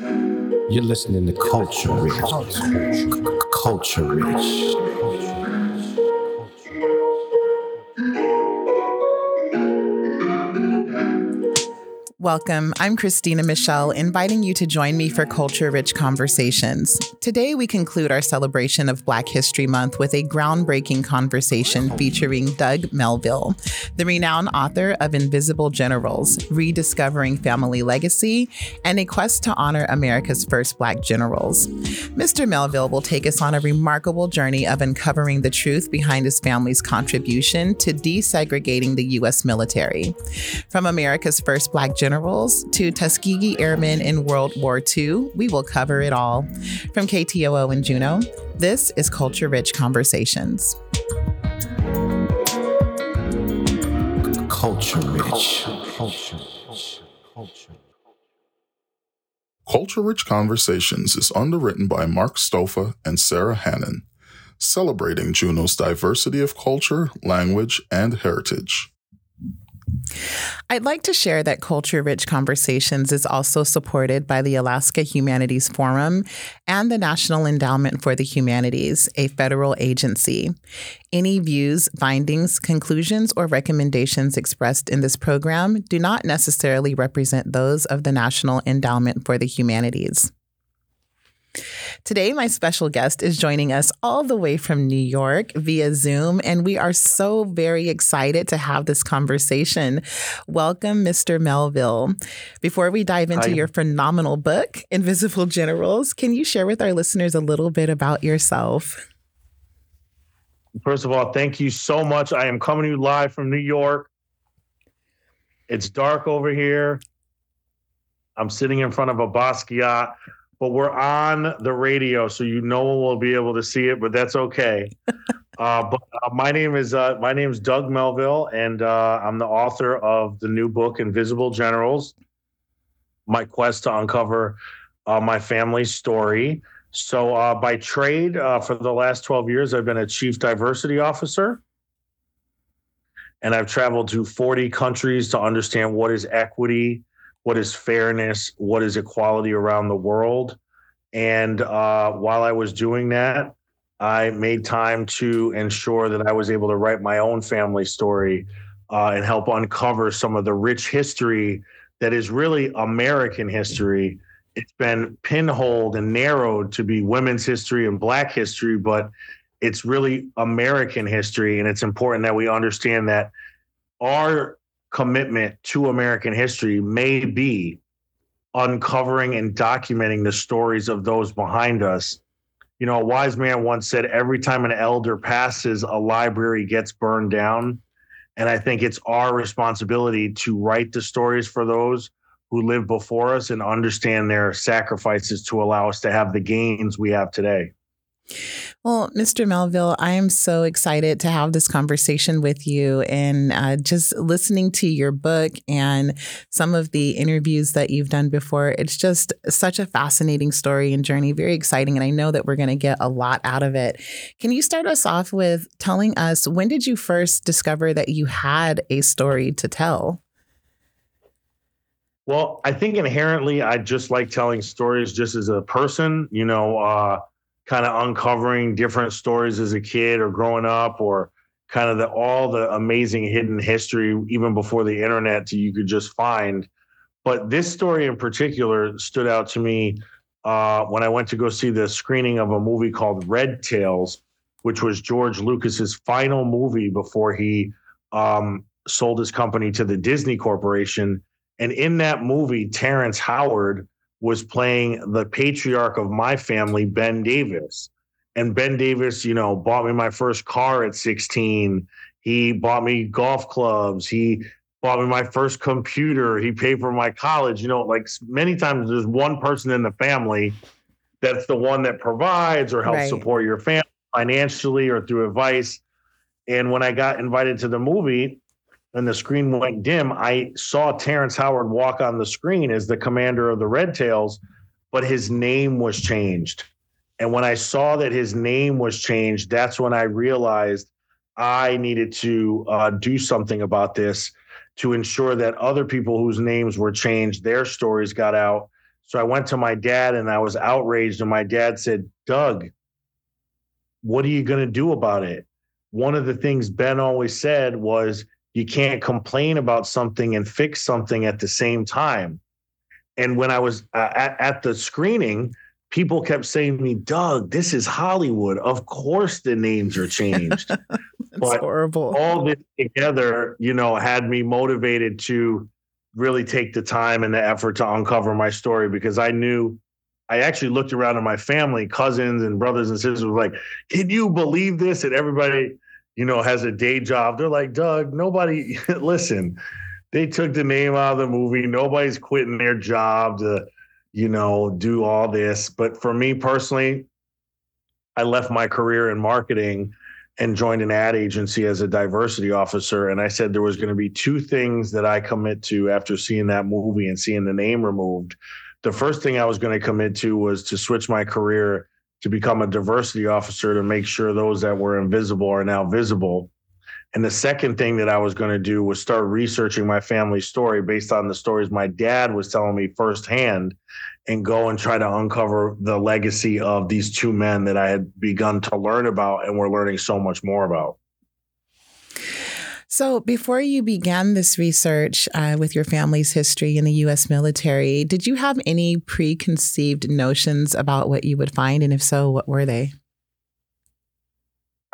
You're listening to Culture Rich. Culture Rich. Welcome. I'm Christina Michelle, inviting you to join me for Culture Rich Conversations. Today, we conclude our celebration of Black History Month with a groundbreaking conversation featuring Doug Melville, the renowned author of Invisible Generals Rediscovering Family Legacy and a quest to honor America's first Black generals. Mr. Melville will take us on a remarkable journey of uncovering the truth behind his family's contribution to desegregating the U.S. military. From America's first Black generals generals to Tuskegee Airmen in World War II, we will cover it all. From KTOO in Juneau, this is Culture Rich Conversations. Culture Rich. Culture. Culture. Culture Rich Conversations is underwritten by Mark Stofa and Sarah Hannon, celebrating Juneau's diversity of culture, language, and heritage. I'd like to share that Culture Rich Conversations is also supported by the Alaska Humanities Forum and the National Endowment for the Humanities, a federal agency. Any views, findings, conclusions, or recommendations expressed in this program do not necessarily represent those of the National Endowment for the Humanities. Today, my special guest is joining us all the way from New York via Zoom, and we are so very excited to have this conversation. Welcome, Mr. Melville. Before we dive into Hi. your phenomenal book, Invisible Generals, can you share with our listeners a little bit about yourself? First of all, thank you so much. I am coming to you live from New York. It's dark over here. I'm sitting in front of a Basquiat but we're on the radio, so you no one will be able to see it, but that's okay. uh, but uh, my name is uh, my name is Doug Melville, and uh, I'm the author of the new book Invisible Generals: My Quest to Uncover uh, My Family's Story. So, uh, by trade, for the last 12 years, I've been a chief diversity officer. And I've traveled to 40 countries to understand what is equity, what is fairness, what is equality around the world. And uh, while I was doing that, I made time to ensure that I was able to write my own family story uh, and help uncover some of the rich history that is really American history. It's been pinholed and narrowed to be women's history and Black history, but it's really American history. And it's important that we understand that our commitment to American history may be uncovering and documenting the stories of those behind us. You know, a wise man once said, every time an elder passes, a library gets burned down. And I think it's our responsibility to write the stories for those who lived before us and understand their sacrifices to allow us to have the gains we have today. Well, Mr. Melville, I am so excited to have this conversation with you and uh, just listening to your book and some of the interviews that you've done before. It's just such a fascinating story and journey, very exciting. And I know that we're going to get a lot out of it. Can you start us off with telling us when did you first discover that you had a story to tell? Well, I think inherently I just like telling stories just as a person. You know, uh, kind of uncovering different stories as a kid or growing up or kind of the all the amazing hidden history even before the internet you could just find. But this story in particular stood out to me uh, when i went to go see the screening of a movie called red tails which was george lucas's final movie before he um, sold his company to the disney corporation. And in that movie terrence howard was playing the patriarch of my family, Ben Davis. And Ben Davis, you know, bought me my first car at 16. He bought me golf clubs. He bought me my first computer. He paid for my college. You know, like many times there's one person in the family that's the one that provides or helps right. support your family financially or through advice. And when I got invited to the movie, and the screen went dim, I saw Terrence Howard walk on the screen as the commander of the Red Tails, but his name was changed. And when I saw that his name was changed, that's when I realized I needed to uh, do something about this to ensure that other people whose names were changed, their stories got out. So I went to my dad and I was outraged. And my dad said, Doug, what are you going to do about it? One of the things Ben always said was, you can't complain about something and fix something at the same time. And when I was uh, at, at the screening, people kept saying to me, Doug, this is Hollywood. Of course the names are changed. but horrible. All this together, you know, had me motivated to really take the time and the effort to uncover my story because I knew I actually looked around at my family, cousins and brothers and sisters, was like, Can you believe this? And everybody, you know, has a day job. They're like, Doug, nobody listen. They took the name out of the movie. Nobody's quitting their job to, you know, do all this. But for me personally, I left my career in marketing and joined an ad agency as a diversity officer. And I said there was going to be two things that I commit to after seeing that movie and seeing the name removed. The first thing I was going to commit to was to switch my career to become a diversity officer to make sure those that were invisible are now visible. And the second thing that I was going to do was start researching my family story based on the stories my dad was telling me firsthand and go and try to uncover the legacy of these two men that I had begun to learn about and were learning so much more about. So, before you began this research uh, with your family's history in the U.S. military, did you have any preconceived notions about what you would find? And if so, what were they?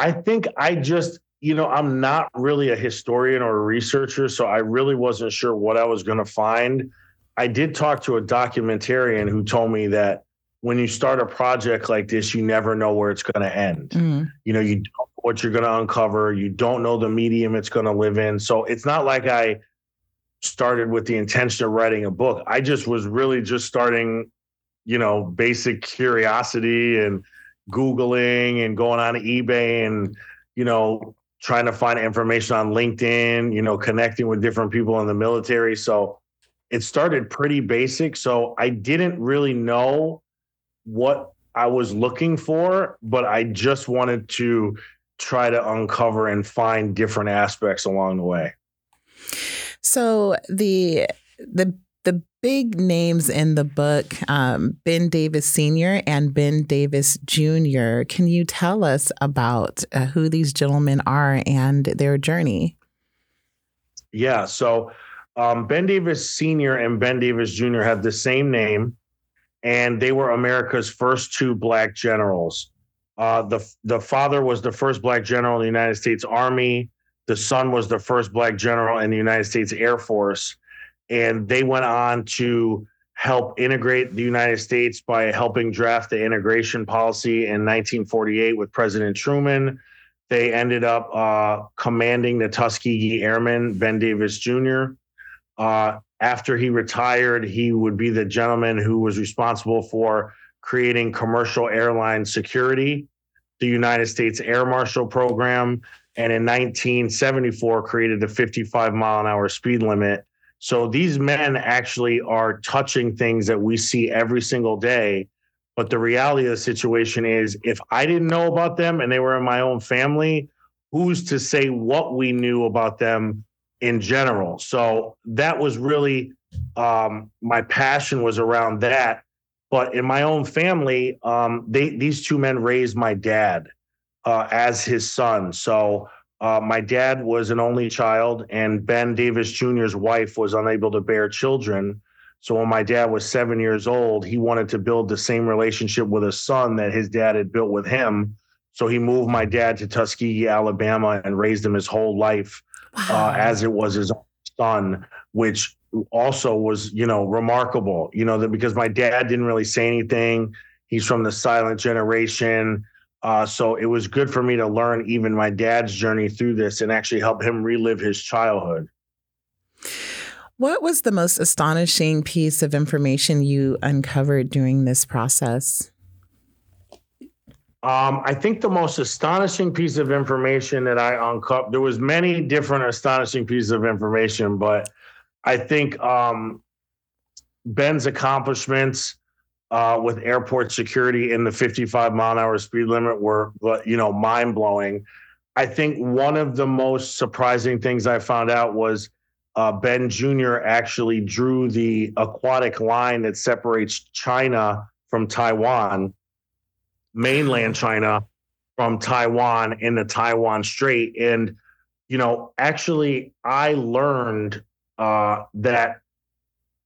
I think I just, you know, I'm not really a historian or a researcher, so I really wasn't sure what I was going to find. I did talk to a documentarian who told me that when you start a project like this, you never know where it's going to end. Mm. You know, you don't what you're going to uncover. You don't know the medium it's going to live in. So it's not like I started with the intention of writing a book. I just was really just starting, you know, basic curiosity and Googling and going on eBay and, you know, trying to find information on LinkedIn, you know, connecting with different people in the military. So, it started pretty basic. So I didn't really know what I was looking for, but I just wanted to try to uncover and find different aspects along the way. So the the the big names in the book, um, Ben Davis Sr. and Ben Davis Jr. Can you tell us about uh, who these gentlemen are and their journey? Yeah. So um, ben Davis Sr. and Ben Davis Jr. have the same name, and they were America's first two black generals. Uh, the the father was the first black general in the United States Army. The son was the first black general in the United States Air Force, and they went on to help integrate the United States by helping draft the integration policy in 1948 with President Truman. They ended up uh, commanding the Tuskegee Airmen, Ben Davis Jr. Uh, after he retired, he would be the gentleman who was responsible for creating commercial airline security, the United States Air Marshal Program, and in 1974 created the 55 mile an hour speed limit. So these men actually are touching things that we see every single day. But the reality of the situation is if I didn't know about them and they were in my own family, who's to say what we knew about them in general. So that was really um, my passion was around that. But in my own family, um, they these two men raised my dad uh, as his son. So uh, my dad was an only child, and Ben Davis Jr.'s wife was unable to bear children. So when my dad was seven years old, he wanted to build the same relationship with a son that his dad had built with him. So he moved my dad to Tuskegee, Alabama, and raised him his whole life wow. uh, as it was his son, which also was, you know, remarkable, you know, that because my dad didn't really say anything. He's from the silent generation. Uh, so it was good for me to learn even my dad's journey through this and actually help him relive his childhood. What was the most astonishing piece of information you uncovered during this process? Um, I think the most astonishing piece of information that I uncovered, there was many different astonishing pieces of information, but I think um, Ben's accomplishments uh, with airport security in the 55 mile an hour speed limit were, you know, mind blowing. I think one of the most surprising things I found out was uh, Ben Jr. actually drew the aquatic line that separates China from Taiwan, mainland China from Taiwan in the Taiwan Strait. And, you know, actually, I learned uh, that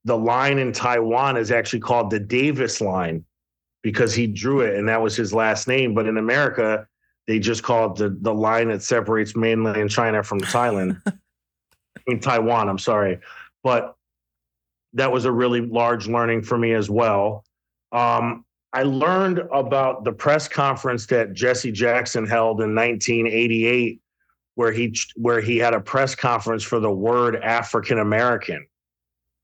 the line in Taiwan is actually called the Davis line because he drew it and that was his last name. But in America, they just call it the, the line that separates mainland China from Thailand. in Taiwan, I'm sorry. But that was a really large learning for me as well. Um, I learned about the press conference that Jesse Jackson held in 1988, where he where he had a press conference for the word African American,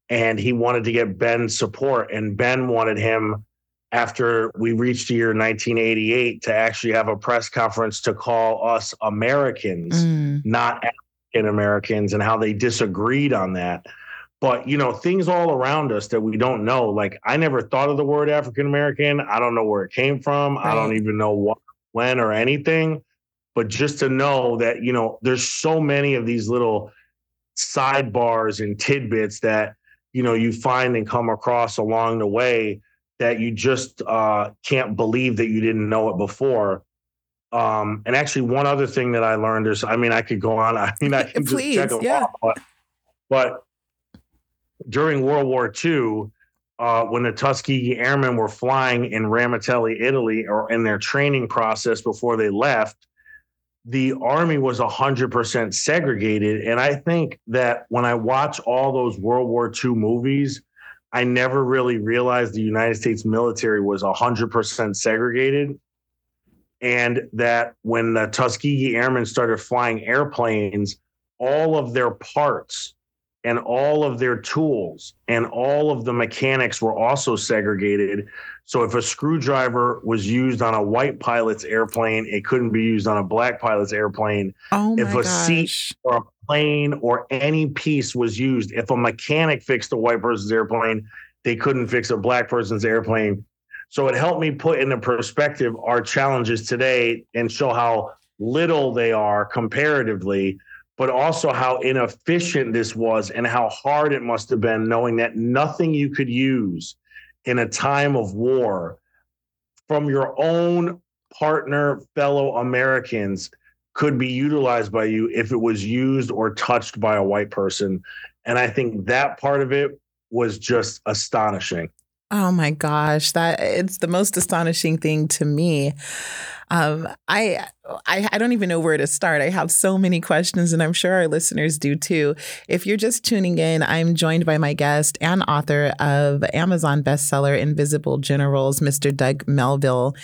and he wanted to get Ben's support, and Ben wanted him after we reached the year 1988 to actually have a press conference to call us Americans, mm. not African Americans, and how they disagreed on that. But you know, things all around us that we don't know. Like I never thought of the word African American. I don't know where it came from. Right. I don't even know what, when, or anything. But just to know that you know, there's so many of these little sidebars and tidbits that you know you find and come across along the way that you just uh, can't believe that you didn't know it before. Um, and actually, one other thing that I learned is, I mean, I could go on. I mean, I can Please, just check yeah. Off, but, but during World War II, uh, when the Tuskegee Airmen were flying in Ramitelli Italy, or in their training process before they left, the Army was 100% segregated. And I think that when I watch all those World War II movies, I never really realized the United States military was 100% segregated. And that when the Tuskegee Airmen started flying airplanes, all of their parts and all of their tools and all of the mechanics were also segregated. So if a screwdriver was used on a white pilot's airplane, it couldn't be used on a black pilot's airplane. Oh if a gosh. seat or a plane or any piece was used. If a mechanic fixed a white person's airplane, they couldn't fix a black person's airplane. So it helped me put into perspective our challenges today and show how little they are comparatively, but also how inefficient this was and how hard it must have been knowing that nothing you could use in a time of war from your own partner, fellow Americans could be utilized by you if it was used or touched by a white person. And I think that part of it was just astonishing. Oh my gosh, that it's the most astonishing thing to me. Um, I, I I don't even know where to start. I have so many questions, and I'm sure our listeners do too. If you're just tuning in, I'm joined by my guest and author of Amazon bestseller Invisible Generals, Mr. Doug Melville,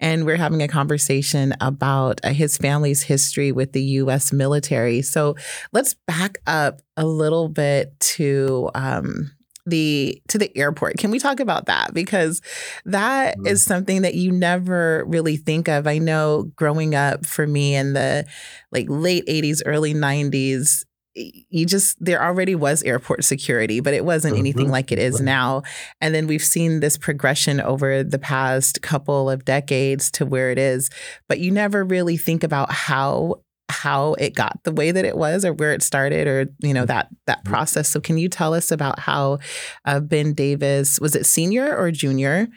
and we're having a conversation about uh, his family's history with the U.S. military. So let's back up a little bit to. Um, the to the airport. Can we talk about that because that mm-hmm. is something that you never really think of. I know growing up for me in the like late 80s, early 90s, you just there already was airport security, but it wasn't mm-hmm. anything like it is now. And then we've seen this progression over the past couple of decades to where it is, but you never really think about how how it got the way that it was or where it started or you know that that mm-hmm. process so can you tell us about how uh, ben davis was it senior or junior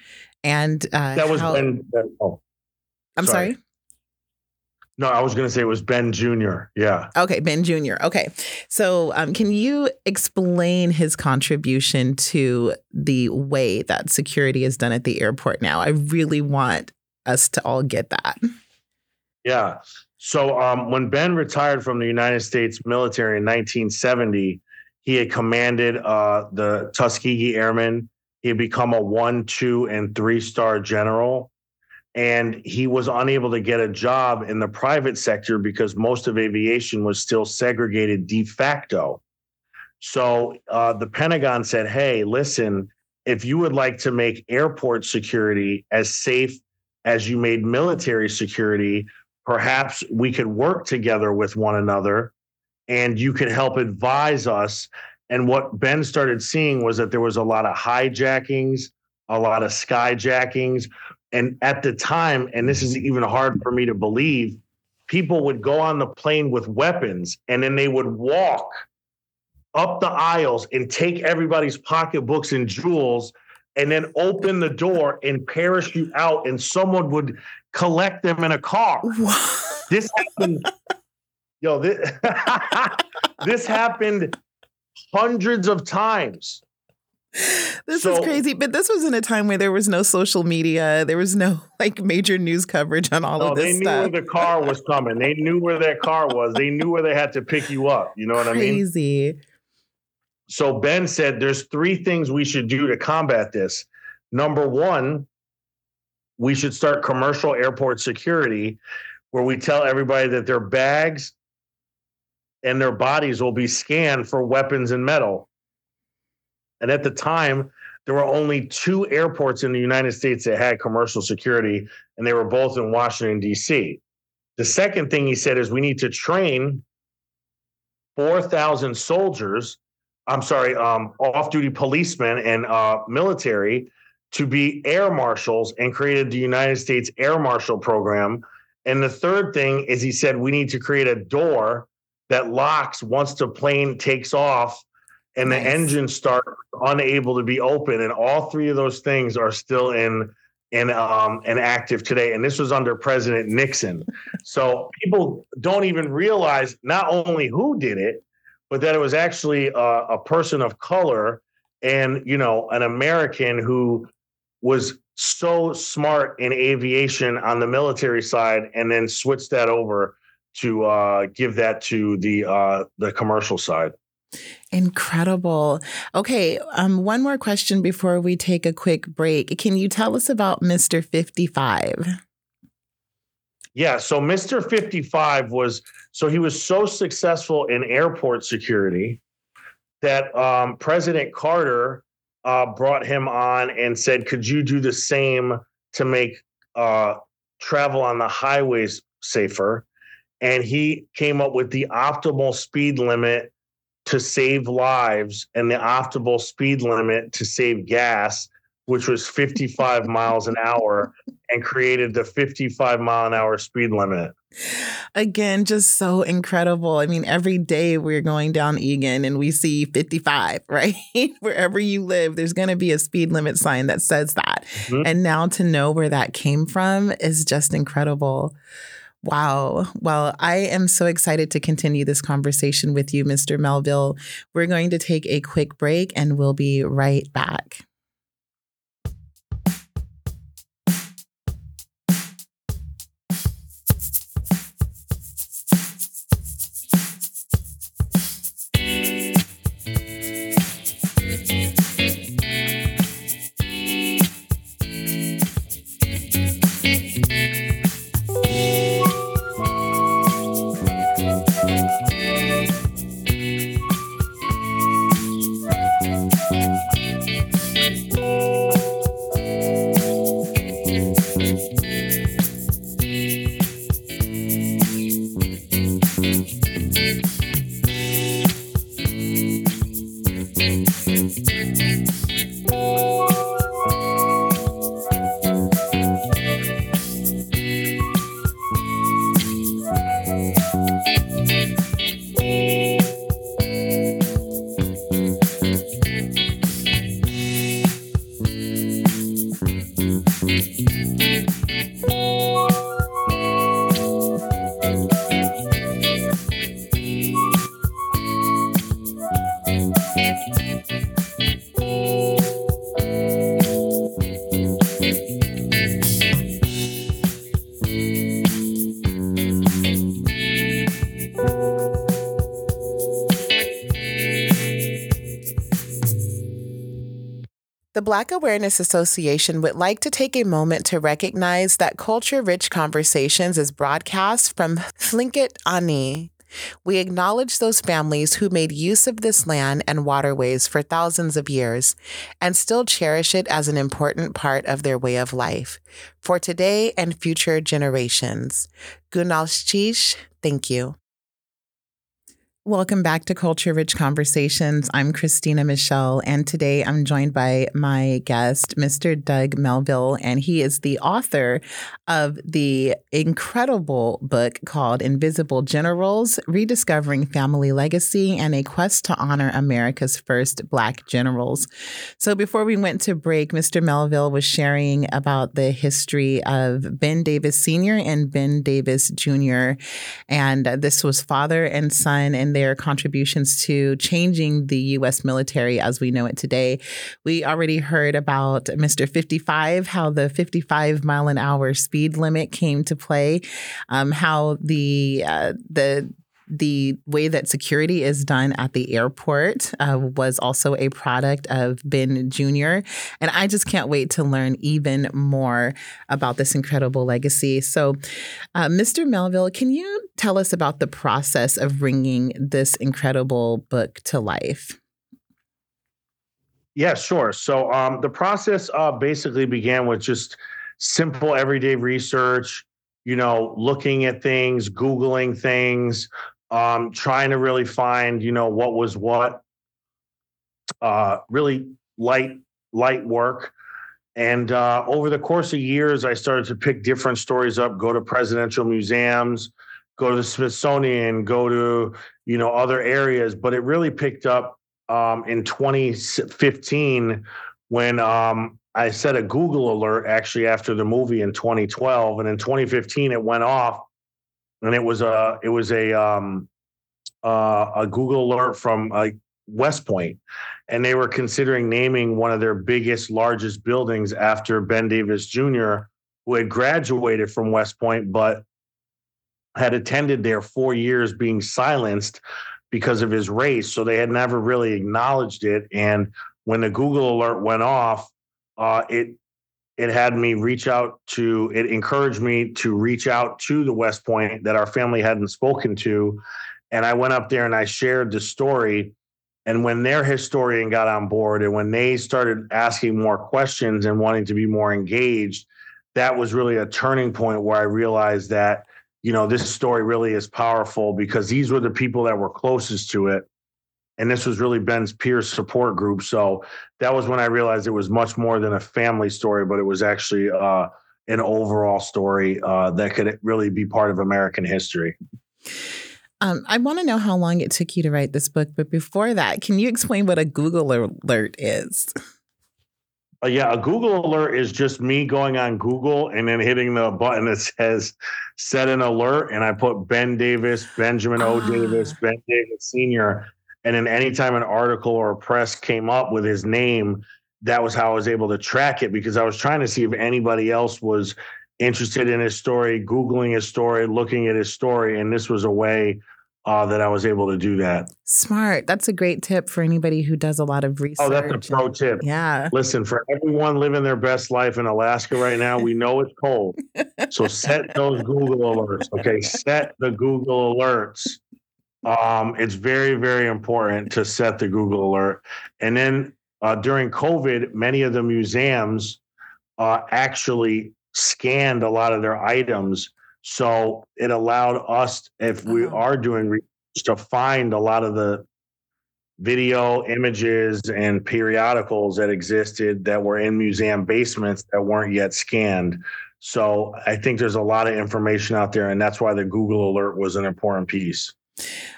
and uh, that was how, ben, ben oh, i'm sorry. sorry. No, I was going to say it was Ben Jr. Yeah. Okay, Ben Jr. Okay. So, um, can you explain his contribution to the way that security is done at the airport now? I really want us to all get that. Yeah. So um, when Ben retired from the United States military in 1970, he had commanded uh, the Tuskegee Airmen. He had become a one, two, and three star general. And he was unable to get a job in the private sector because most of aviation was still segregated de facto. So uh, the Pentagon said, hey, listen, if you would like to make airport security as safe as you made military security, perhaps we could work together with one another and you could help advise us. And what Ben started seeing was that there was a lot of hijackings, a lot of skyjackings. And at the time, and this is even hard for me to believe, people would go on the plane with weapons and then they would walk up the aisles and take everybody's pocketbooks and jewels and then open the door and parachute out and someone would collect them in a car. This happened yo this, this happened hundreds of times. This So- is crazy, but this was in a time where there was no social media, there was no like major news coverage on all No, of they knew stuff. where the car was coming. They knew where that car was. They knew where they had to pick you up. You know what I mean? Crazy. So Ben said there's three things we should do to combat this. Number one, we should start commercial airport security where we tell everybody that their bags and their bodies will be scanned for weapons and metal. And at the time, there were only two airports in the United States that had commercial security, and they were both in Washington, D.C. The second thing he said is we need to train 4,000 soldiers I'm sorry, um, off-duty policemen and uh, military to be air marshals and created the United States Air Marshal Program. And the third thing is he said we need to create a door that locks once the plane takes off and the Nice. engines start unable to be open. And all three of those things are still in in um and active today. And this was under President Nixon. So people don't even realize not only who did it, but that it was actually a, a person of color and you know an American who was so smart in aviation on the military side, and then switched that over to uh, give that to the uh, the commercial side. Incredible. Okay, um, one more question before we take a quick break. Can you tell us about Mr. 55? Yeah, so Mr. 55 was so he was so successful in airport security that um, President Carter uh, brought him on and said, "Could you do the same to make uh, travel on the highways safer?" And he came up with the optimal speed limit to save lives and the optimal speed limit to save gas, which was 55 miles an hour, and created the 55 mile an hour speed limit. Again, just so incredible. I mean, every day we're going down Egan and we see 55, right? Wherever you live, there's going to be a speed limit sign that says that. Mhm. And now to know where that came from is just incredible. Wow. Well, I am so excited to continue this conversation with you, Mr. Melville. We're going to take a quick break and we'll be right back. The Black Awareness Association would like to take a moment to recognize that Culture Rich Conversations is broadcast from Lingít Aaní. We acknowledge those families who made use of this land and waterways for thousands of years and still cherish it as an important part of their way of life for today and future generations. Gunalchéesh, thank you. Welcome back to Culture Rich Conversations. I'm Christina Michelle, and today I'm joined by my guest, Mr. Doug Melville, and he is the author of the incredible book called Invisible Generals Rediscovering Family Legacy and a Quest to Honor America's First Black Generals. So, before we went to break, Mr. Melville was sharing about the history of Ben Davis Sr. and Ben Davis Jr., and this was father and son. And their contributions to changing the U.S. military as we know it today. We already heard about Mr. 55, how the 55 mile an hour speed limit came to play, um, how the uh, the the way that security is done at the airport uh, was also a product of Ben Jr. And I just can't wait to learn even more about this incredible legacy. So, uh, Mr. Melville, can you tell us about the process of bringing this incredible book to life? Yeah, sure. So um, the process uh, basically began with just simple everyday research, you know, looking at things, Googling things, um, trying to really find, you know, what was what. Uh, really light, light work. And uh, over the course of years, I started to pick different stories up, go to presidential museums, go to the Smithsonian, go to, you know, other areas. But it really picked up um, in 2015 when um, I set a Google alert actually after the movie in 2012. And in 2015, it went off and it was a it was a um, uh, a Google alert from uh, West Point, and they were considering naming one of their biggest, largest buildings after Ben Davis Jr., who had graduated from West Point, but had attended there four years, being silenced because of his race. So they had never really acknowledged it. And when the Google alert went off, uh, it it had me reach out to it encouraged me to reach out to the west point that our family hadn't spoken to. And i went up there and i shared the story. And when their historian got on board and when they started asking more questions and wanting to be more engaged that was really a turning point where i realized that you know this story really is powerful because these were the people that were closest to it and this was really Ben's peer support group. So that was when I realized it was much more than a family story, but it was actually uh, an overall story uh, that could really be part of American history. Um, I want to know how long it took you to write this book, but before that, can you explain what a Google alert is? Uh, yeah, a Google alert is just me going on Google and then hitting the button that says set an alert. And I put Ben Davis, Benjamin O. Ah. Davis, Ben Davis Sr. And then anytime an article or a press came up with his name, that was how I was able to track it because I was trying to see if anybody else was interested in his story, Googling his story, looking at his story. And this was a way uh, that I was able to do that. Smart. That's a great tip for anybody who does a lot of research. Oh, that's a pro tip. Yeah. Listen, for everyone living their best life in Alaska right now, we know it's cold. so set those Google alerts. Okay. Set the Google alerts um, it's very, very important to set the Google alert. And then uh, during COVID, many of the museums uh, actually scanned a lot of their items. So it allowed us, if we uh-huh. are doing research, to find a lot of the video images and periodicals that existed that were in museum basements that weren't yet scanned. So I think there's a lot of information out there, and that's why the Google alert was an important piece.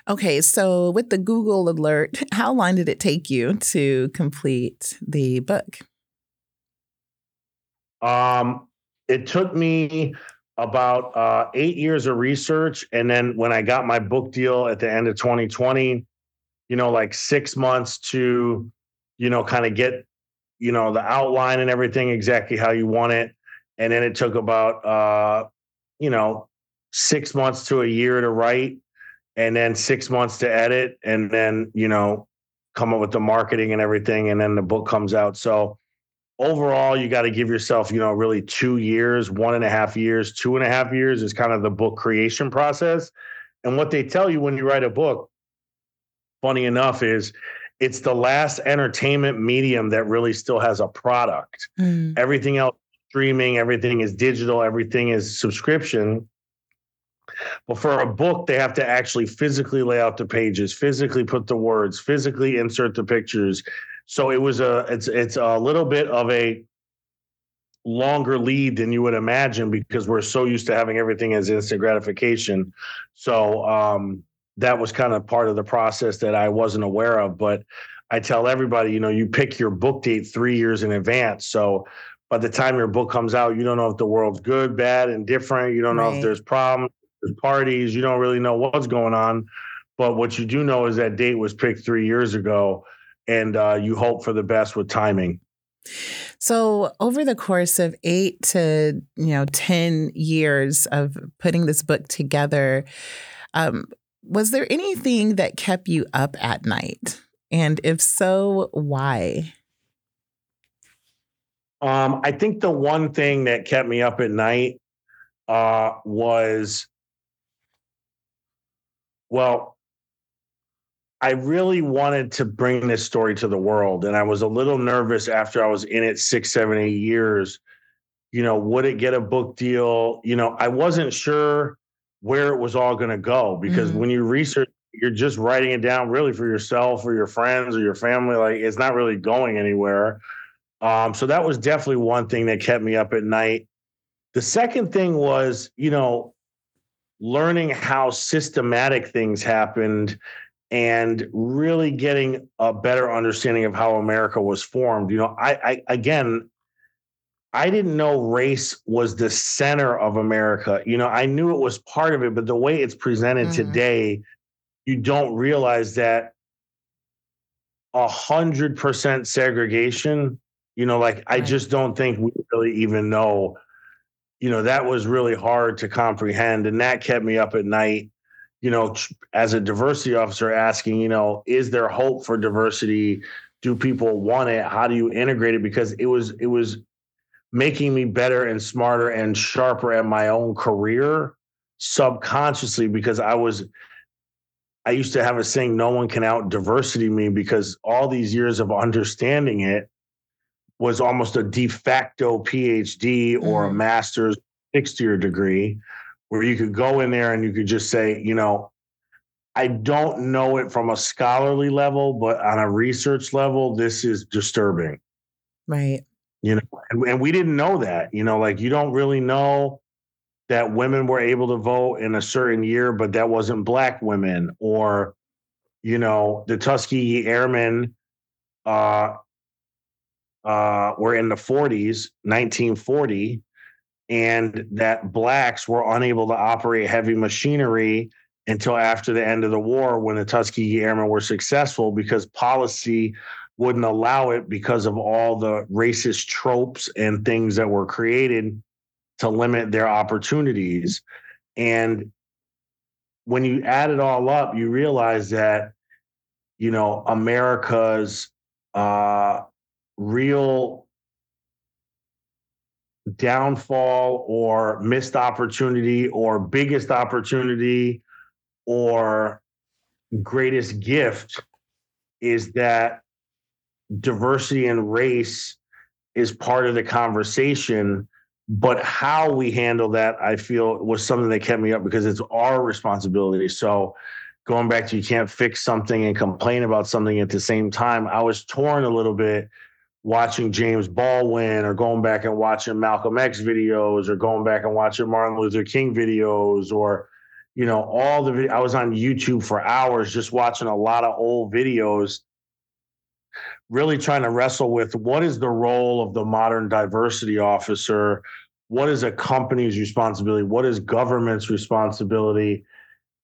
Okay, so with the Google alert, how long did it take you to complete the book? Um, it took me about uh, eight years of research, and then when I got my book deal at the end of 2020, you know, like six months to, you know, kind of get, you know, the outline and everything exactly how you want it, and then it took about, uh, you know, six months to a year to write and then six months to edit and then you know come up with the marketing and everything and then the book comes out. So overall you got to give yourself you know really two years one and a half years two and a half years is kind of the book creation process. And what they tell you when you write a book funny enough is it's the last entertainment medium that really still has a product. Mm. everything else streaming everything is digital everything is subscription But for a book, they have to actually physically lay out the pages, physically put the words, physically insert the pictures. So it was a it's it's a little bit of a longer lead than you would imagine because we're so used to having everything as instant gratification. So um, that was kind of part of the process that I wasn't aware of. But I tell everybody, you know, you pick your book date three years in advance. So by the time your book comes out, you don't know if the world's good, bad, and different. You don't know if there's problems, there's parties. You don't really know what's going on. But what you do know is that date was picked three years ago, and uh, you hope for the best with timing. So, over the course of eight to you know ten years of putting this book together, um, was there anything that kept you up at night? And if so, why? Um, I think the one thing that kept me up at night uh, was, well, I really wanted to bring this story to the world, and I was a little nervous after I was in it six, seven, eight years. You know, would it get a book deal? You know, I wasn't sure where it was all going to go because Mhm. when you research, you're just writing it down really for yourself or your friends or your family. Like it's not really going anywhere. Um, so that was definitely one thing that kept me up at night. The second thing was, you know, learning how systematic things happened and really getting a better understanding of how America was formed. You know, I, I again, I didn't know race was the center of America. You know, I knew it was part of it, but the way it's presented Mhm. today, you don't realize that a hundred percent segregation. You know, like I just don't think we really even know. You know, that was really hard to comprehend, and that kept me up at night. You know, as a diversity officer, asking, you know, is there hope for diversity? Do people want it? How do you integrate it? Because it was it was making me better and smarter and sharper at my own career subconsciously because I was I used to have a saying, no one can out diversity me because all these years of understanding it was almost a de facto PhD or a Mhm. master's sixth year degree where you could go in there and you could just say, you know, I don't know it from a scholarly level, but on a research level, this is disturbing Right. you know and, and we didn't know that you know like you don't really know that women were able to vote in a certain year but that wasn't black women or you know the tuskegee airmen uh uh were in the 40s 1940 and that blacks were unable to operate heavy machinery until after the end of the war when the tuskegee airmen were successful because policy wouldn't allow it because of all the racist tropes and things that were created to limit their opportunities. And when you add it all up, you realize that, you know, America's uh, real downfall or missed opportunity or biggest opportunity or greatest gift is that diversity and race is part of the conversation but how we handle that i feel was something that kept me up because it's our responsibility. So going back to you can't fix something and complain about something at the same time i was torn a little bit watching james baldwin or going back and watching malcolm x videos or going back and watching martin luther king videos or you know all the i was on youtube for hours just watching a lot of old videos really trying to wrestle with what is the role of the modern diversity officer? What is a company's responsibility? What is government's responsibility?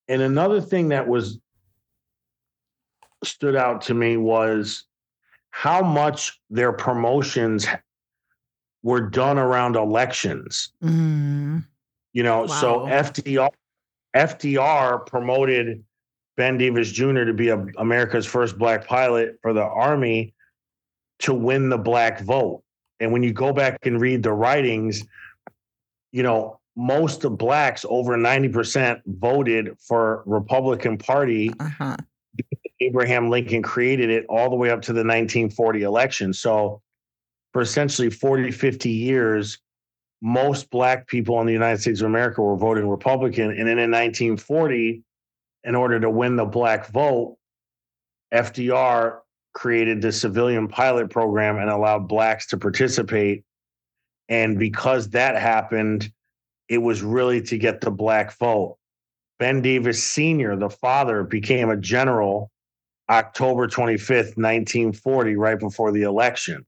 And another thing that was stood out to me was how much their promotions were done around elections Mm. you know so fdr fdr promoted ben davis jr to be a, america's first black pilot for the army to win the black vote and when you go back and read the writings you know most of blacks over 90% voted for republican party Uh-huh. Abraham lincoln created it all the way up to the 1940 election so for essentially 40 50 years most black people in the United States of America were voting Republican. And then in 1940, in order to win the black vote, FDR created the civilian pilot program and allowed blacks to participate. And because that happened, it was really to get the black vote. Ben Davis Sr., the father, became a general October 25th, 1940, right before the election.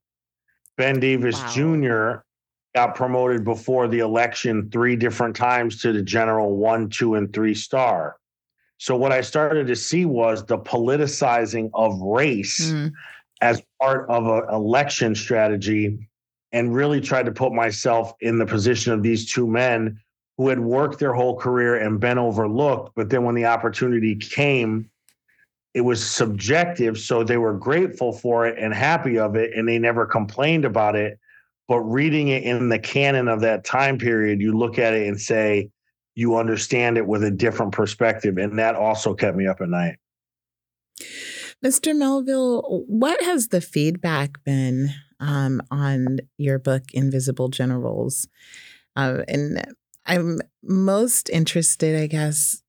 Ben Davis wow. Jr. got promoted before the election three different times to the general one, two, and three star. So what I started to see was the politicizing of race mm. as part of an election strategy and really tried to put myself in the position of these two men who had worked their whole career and been overlooked. But then when the opportunity came, it was subjective. So they were grateful for it and happy of it, and they never complained about it. But reading it in the canon of that time period, you look at it and say, you understand it with a different perspective. And that also kept me up at night. Mr. Melville, what has the feedback been um, on your book, Invisible Generals? Uh, and I'm most interested, I guess,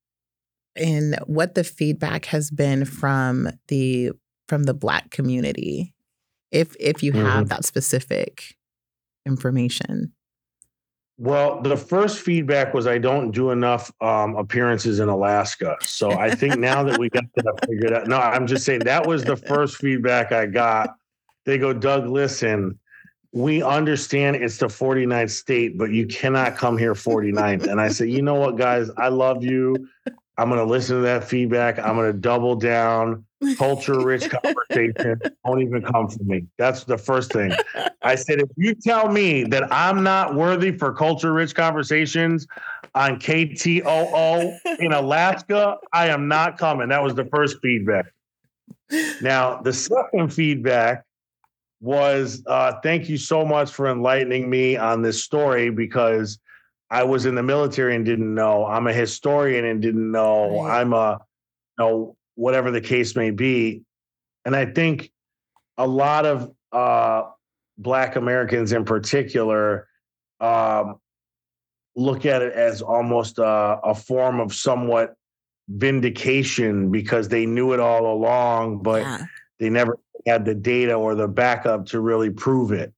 in what the feedback has been from the from the Black community, if if you have mm-hmm. that specific information. Well, the first feedback was I don't do enough um, appearances in Alaska. So I think now that we got that figured out, no, I'm just saying that was the first feedback I got. They go, Doug, listen, we understand it's the 49th state, but you cannot come here 49th. And I said, you know what, guys, I love you. I'm going to listen to that feedback. I'm going to double down. Culture rich conversation. Don't even come for me. That's the first thing. I said, if you tell me that I'm not worthy for culture rich conversations on KTOO in Alaska, I am not coming. That was the first feedback. Now, the second feedback was uh, thank you so much for enlightening me on this story because I was in the military and didn't know. I'm a historian and didn't know. Right. I'm a, you know, whatever the case may be. And I think a lot of uh, Black Americans in particular um, look at it as almost a, a, form of somewhat vindication because they knew it all along, but yeah. they never had the data or the backup to really prove it.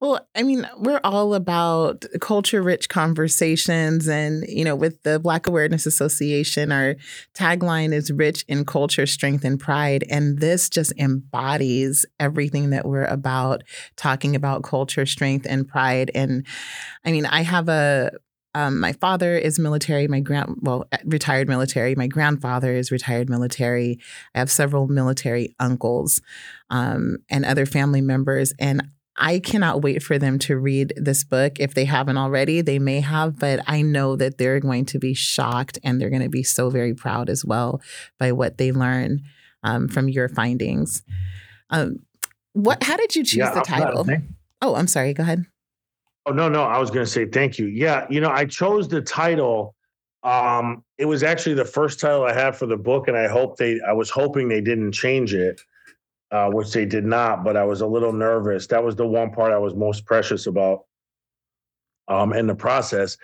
Well, I mean, we're all about culture rich conversations. And, you know, with the Black Awareness Association, our tagline is rich in culture, strength, and pride. And this just embodies everything that we're about talking about culture, strength, and pride. And I mean, I have a um, my father is military. My grand, well, retired military. My grandfather is retired military. I have several military uncles um, and other family members, and I cannot wait for them to read this book. If they haven't already, they may have, but I know that they're going to be shocked and they're going to be so very proud as well by what they learn um, from your findings. Um, what? How did you choose yeah, the title? Oh, I'm sorry. Go ahead. Oh no, no. I was going to say thank you. Yeah, you know, I chose the title. Um, it was actually the first title I had for the book, and I hope they. I was hoping they didn't change it uh, which they did not, but I was a little nervous. That was the one part I was most precious about um, in the process.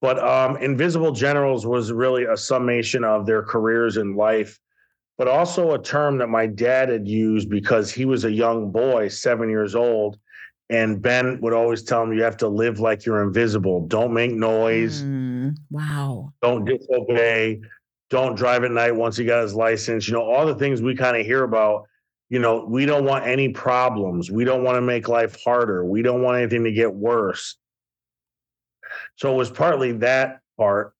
But um, Invisible Generals was really a summation of their careers in life, but also a term that my dad had used because he was a young boy, seven years old. And Ben would always tell him, You have to live like you're invisible. Don't make noise. Mm, wow. Don't disobey. Don't drive at night once he got his license. You know, all the things we kind of hear about you know, we don't want any problems. We don't want to make life harder. We don't want anything to get worse. So it was partly that part.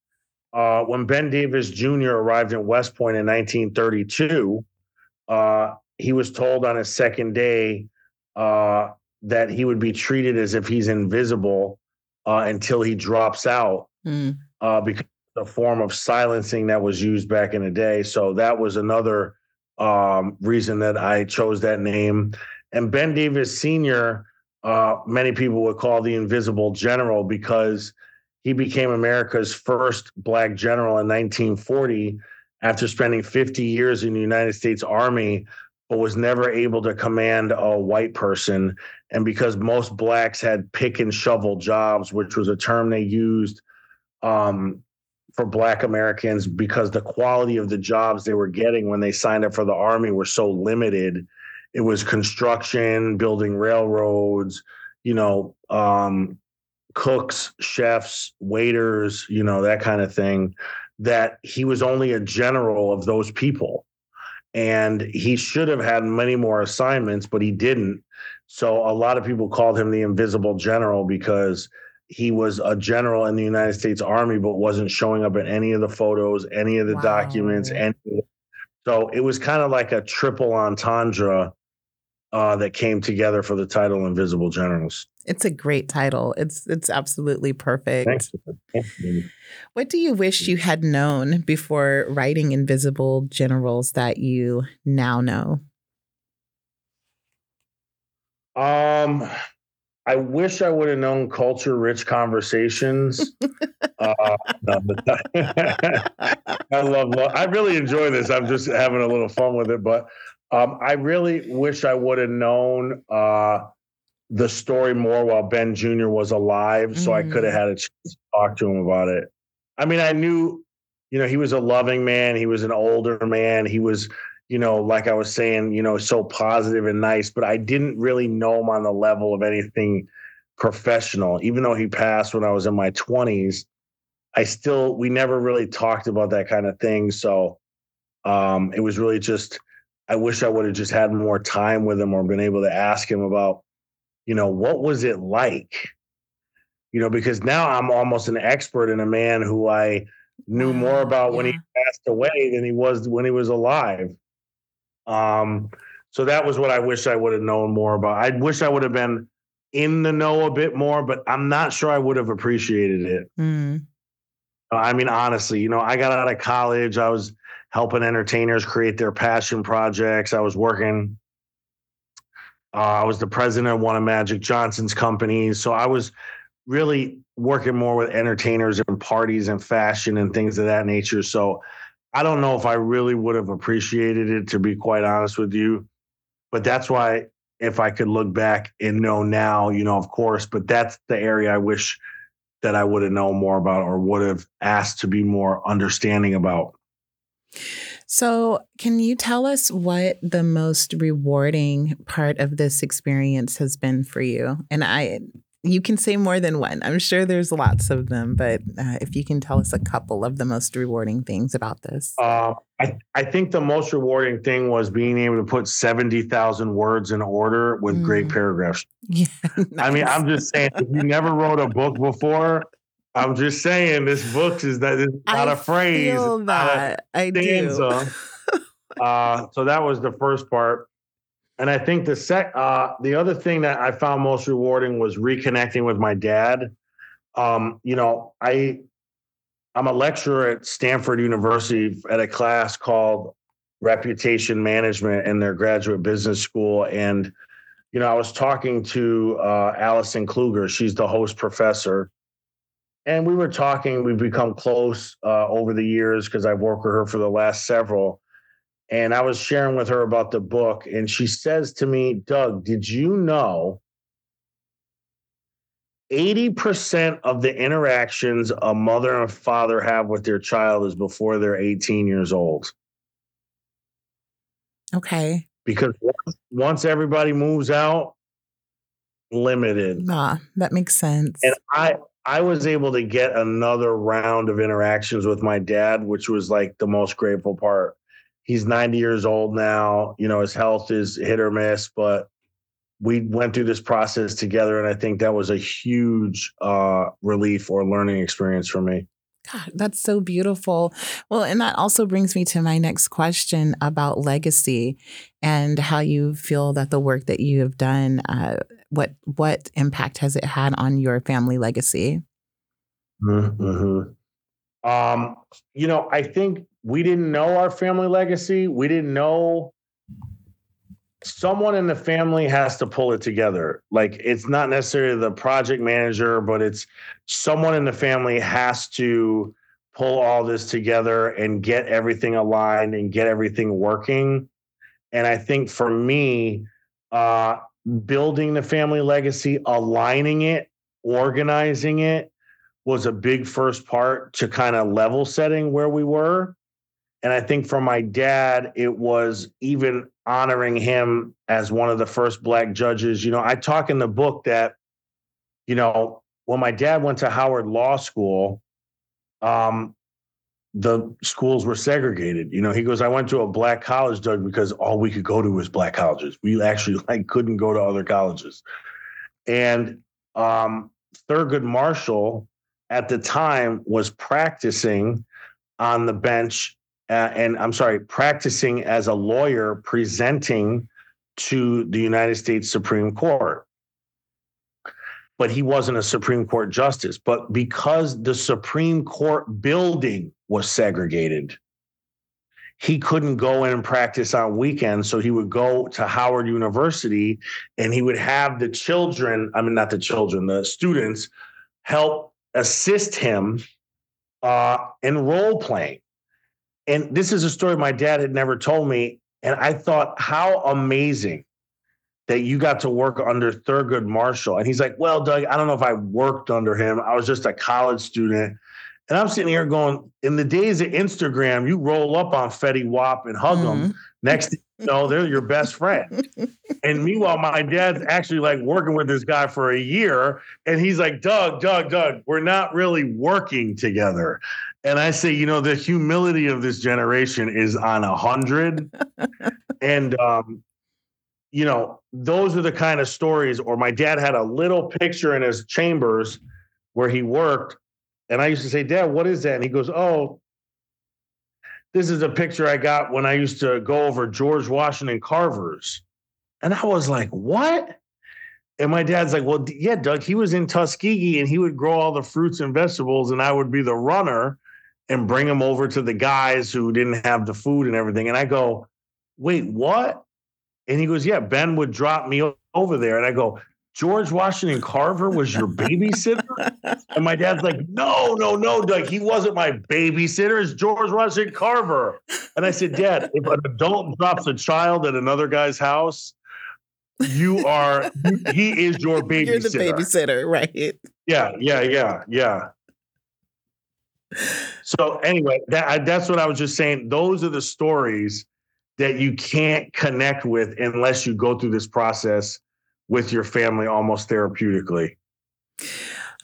Uh, when Ben Davis Jr. arrived in West Point in 1932, uh, he was told on his second day uh, that he would be treated as if he's invisible uh, until he drops out mm. because the form of silencing that was used back in the day. So that was another um, reason that I chose that name. And Ben Davis Sr., uh, many people would call the Invisible General because he became America's first Black general in 1940 after spending 50 years in the United States Army but was never able to command a white person. And because most blacks had pick and shovel jobs, which was a term they used um, for black Americans, because the quality of the jobs they were getting when they signed up for the army were so limited. It was construction, building railroads, you know, um, cooks, chefs, waiters, you know, that kind of thing, that he was only a general of those people. And he should have had many more assignments, but he didn't. So a lot of people called him the invisible general because he was a general in the United States Army, but wasn't showing up in any of the photos, any of the Wow. documents. Any, so it was kind of like a triple entendre uh, that came together for the title Invisible Generals. It's a great title. It's it's absolutely perfect. What do you wish you had known before writing Invisible Generals that you now know? Um, I wish I would have known culture rich conversations. uh, I love, love. I really enjoy this. I'm just having a little fun with it, but um, I really wish I would have known uh, the story more while Ben Jr. was alive, so I could have had a chance to talk to him about it. I mean, I knew, you know, he was a loving man. He was an older man. He was, you know, like I was saying, you know, so positive and nice, but I didn't really know him on the level of anything professional. Even though he passed when I was in my 20s, I still, we never really talked about that kind of thing. So um, it was really just, I wish I would have just had more time with him or been able to ask him about, you know, what was it like? You know, because now I'm almost an expert in a man who I knew more about when he passed away than he was when he was alive. Um, so that was what I wish I would have known more about. I wish I would have been in the know a bit more, but I'm not sure I would have appreciated it. Mm, I mean, honestly, you know, I got out of college. I was helping entertainers create their passion projects. I was working. Uh, I was the president of one of Magic Johnson's companies, so I was really working more with entertainers and parties and fashion and things of that nature. So I don't know if I really would have appreciated it, to be quite honest with you. But that's why, if I could look back and know now, you know, of course, but that's the area I wish that I would have known more about or would have asked to be more understanding about. So, can you tell us what the most rewarding part of this experience has been for you? And I, you can say more than one. I'm sure there's lots of them, but uh, if you can tell us a couple of the most rewarding things about this. Uh, I, I think the most rewarding thing was being able to put 70,000 words in order with great Mm. paragraphs. Yeah, I mean. I'm just saying, if you never wrote a book before, I'm just saying this book is that it's not I a phrase, feel it's not a that. I do. uh, so that was the first part. And I think the sec, uh, the other thing that I found most rewarding was reconnecting with my dad. Um, you know, I, I'm a lecturer at Stanford University at a class called Reputation Management in their graduate business school, and you know, I was talking to uh, Allison Kluger. She's the host professor. And we were talking, we've become close uh, over the years because I've worked with her for the last several. And I was sharing with her about the book. And she says to me, Doug, did you know 80% of the interactions a mother and father have with their child is before they're 18 years old? Okay. Because once, everybody moves out, limited. Ah, that makes sense. and I I was able to get another round of interactions with my dad, which was like the most grateful part. He's 90 years old now. You know, his health is hit or miss, but we went through this process together, and I think that was a huge uh, relief or learning experience for me. God, that's so beautiful. Well, and that also brings me to my next question about legacy and how you feel that the work that you have done, uh, what what impact has it had on your family legacy? Mm-hmm. Um, you know, I think we didn't know our family legacy. We didn't know someone in the family has to pull it together. Like it's not necessarily the project manager, but it's someone in the family has to pull all this together and get everything aligned and get everything working. And I think for me, uh, building the family legacy, aligning it, organizing it was a big first part to kind of level setting where we were. And I think for my dad, it was even honoring him as one of the first black judges. You know, I talk in the book that, you know, when my dad went to Howard Law School, um, the schools were segregated. You know, he goes, I went to a black college, Doug, because all we could go to was black colleges. We actually like couldn't go to other colleges. And um, Thurgood Marshall at the time was practicing on the bench, uh, and I'm sorry, practicing as a lawyer, presenting to the United States Supreme Court but he wasn't a Supreme Court justice. But because the Supreme Court building was segregated, he couldn't go in and practice on weekends. So he would go to Howard University and he would have the children, I mean, not the children, the students help assist him uh, in role playing. And this is a story my dad had never told me. And I thought, how amazing that you got to work under Thurgood Marshall. And he's like, Well, Doug, I don't know if I worked under him. I was just a college student. And I'm sitting here going, in the days of Instagram, you roll up on Fetty Wap and hug mm-hmm. them. Next thing you know, they're your best friend. and meanwhile, my dad's actually like working with this guy for a year. And he's like, Doug, Doug, Doug, we're not really working together. And I say, you know, the humility of this generation is on a hundred. and um, you know, those are the kind of stories. Or my dad had a little picture in his chambers where he worked. And I used to say, Dad, what is that? And he goes, Oh, this is a picture I got when I used to go over George Washington Carver's. And I was like, What? And my dad's like, Well, yeah, Doug, he was in Tuskegee and he would grow all the fruits and vegetables, and I would be the runner and bring them over to the guys who didn't have the food and everything. And I go, Wait, what? And he goes, Yeah, Ben would drop me over there. And I go, George Washington Carver was your babysitter? and my dad's like, No, no, no, Doug. He wasn't my babysitter. It's George Washington Carver. And I said, Dad, if an adult drops a child at another guy's house, you are, he is your babysitter. You're the babysitter, right? Yeah, yeah, yeah, yeah. So anyway, that, that's what I was just saying. Those are the stories that you can't connect with unless you go through this process with your family almost therapeutically.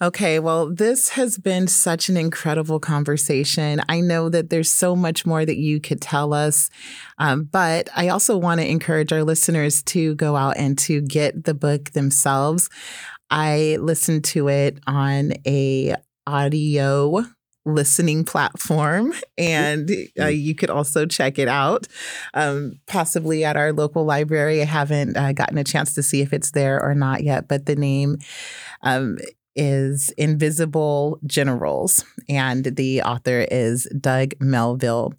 Okay, well, this has been such an incredible conversation. I know that there's so much more that you could tell us, um, but I also want to encourage our listeners to go out and to get the book themselves. I listened to it on a audio listening platform, and uh, you could also check it out, um, possibly at our local library. I haven't uh, gotten a chance to see if it's there or not yet, but the name um, is Invisible Generals, and the author is Doug Melville.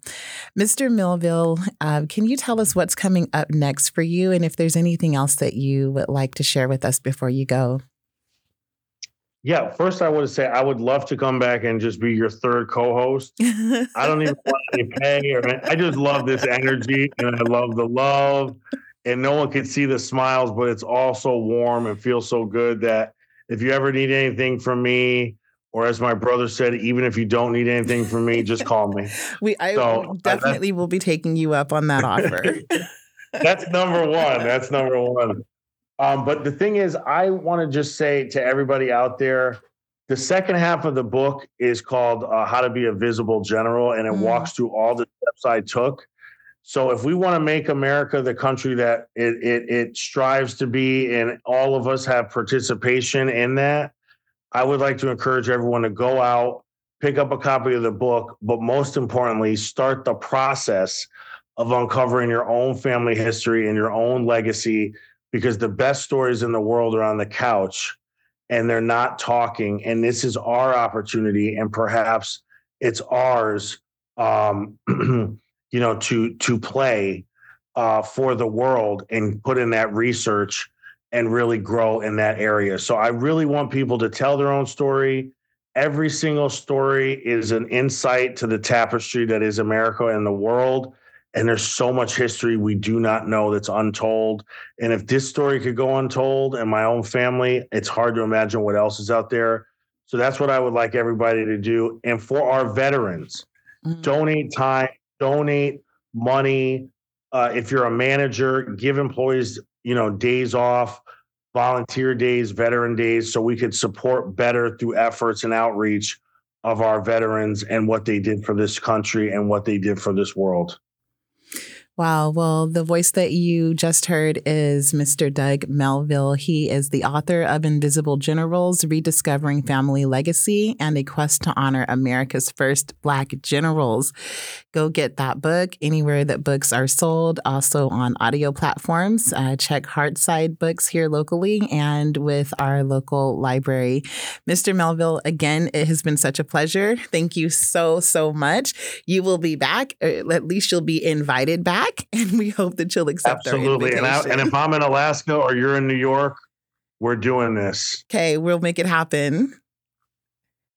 Mr. Melville, uh, can you tell us what's coming up next for you, and if there's anything else that you would like to share with us before you go? Yeah, first I would say I would love to come back and just be your third co-host. I don't even want any pay or I just love this energy and I love the love. And no one can see the smiles, but it's all so warm and feels so good that if you ever need anything from me, or as my brother said, even if you don't need anything from me, just call me. we I so, uh, definitely will be taking you up on that offer. that's number one. That's number one. Um, but the thing is, I want to just say to everybody out there, the second half of the book is called uh, How to Be a Visible General, and it mm. walks through all the steps I took. So if we want to make America the country that it, it, it strives to be, and all of us have participation in that, I would like to encourage everyone to go out, pick up a copy of the book, but most importantly, start the process of uncovering your own family history and your own legacy because the best stories in the world are on the couch and they're not talking. And this is our opportunity, and perhaps it's ours, um, you know, to to play uh, for the world and put in that research and really grow in that area. So I really want people to tell their own story. Every single story is an insight to the tapestry that is America and the world. And there's so much history we do not know that's untold. And if this story could go untold in my own family, it's hard to imagine what else is out there. So that's what I would like everybody to do. And for our veterans, Mm. donate time, donate money. Uh, if you're a manager, give employees, you know, days off, volunteer days, veteran days, so we could support better through efforts and outreach of our veterans and what they did for this country and what they did for this world. Wow. Well, the voice that you just heard is Mr. Doug Melville. He is the author of Invisible Generals Rediscovering Family Legacy and a Quest to Honor America's First Black Generals. Go get that book anywhere that books are sold, also on audio platforms. Uh, check Hearthside Books here locally and with our local library. Mr. Melville, again, it has been such a pleasure. Thank you so, so much. You will be back, at least you'll be invited back and we hope that you'll accept that. Absolutely. And, I, and if I'm in Alaska or you're in New York, we're doing this. okay, we'll make it happen.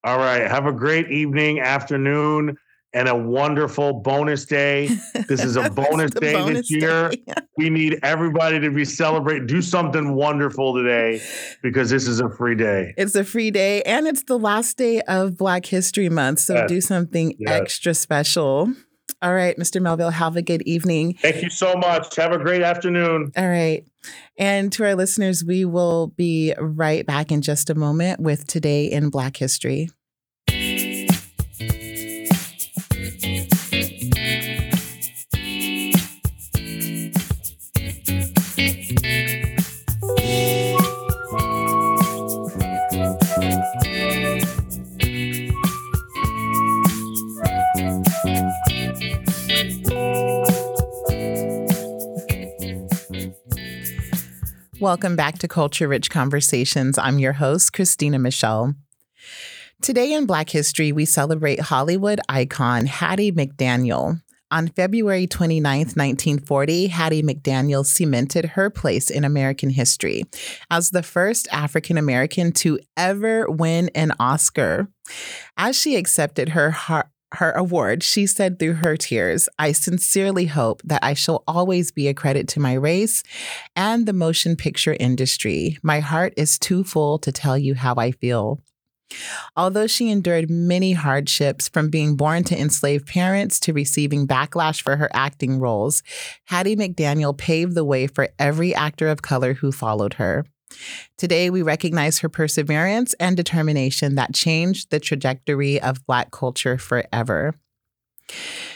All right. Have a great evening, afternoon, and a wonderful bonus day. This is a bonus day bonus this year. day. We need everybody to be celebrating. Do something wonderful today because this is a free day. It's a free day and it's the last day of Black History Month. So Yes. do something Yes. extra special. All right, Mr. Melville, have a good evening. Thank you so much. Have a great afternoon. All right. And to our listeners, we will be right back in just a moment with Today in Black History. Welcome back to Culture Rich Conversations. I'm your host, Christina Michelle. Today in Black History, we celebrate Hollywood icon Hattie McDaniel. On February 29, 1940, Hattie McDaniel cemented her place in American history as the first African American to ever win an Oscar. As she accepted her her award, she said through her tears, I sincerely hope that I shall always be a credit to my race and the motion picture industry. My heart is too full to tell you how I feel. Although she endured many hardships from being born to enslaved parents to receiving backlash for her acting roles, Hattie McDaniel paved the way for every actor of color who followed her. Today, we recognize her perseverance and determination that changed the trajectory of Black culture forever.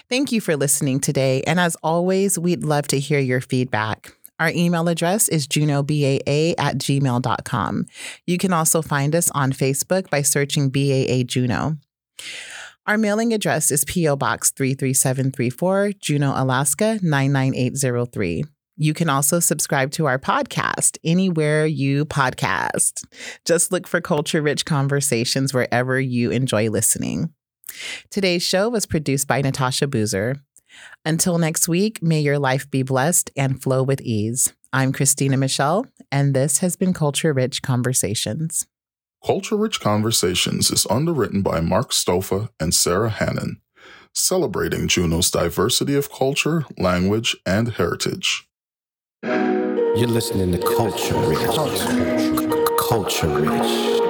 Thank you for listening today. And as always, we'd love to hear your feedback. Our email address is junobaa at gmail.com. You can also find us on Facebook by searching BAA Juno. Our mailing address is P.O. Box 33734, Juneau, Alaska 99803. You can also subscribe to our podcast anywhere you podcast. Just look for Culture Rich Conversations wherever you enjoy listening. Today's show was produced by Natasha Boozer. Until next week, may your life be blessed and flow with ease. I'm Christina Michelle, and this has been Culture Rich Conversations. Culture Rich Conversations is underwritten by Mark Stopha and Sara Hannan, celebrating Juneau's diversity of culture, language, and heritage. You're listening to Culture Rich. Culture Rich.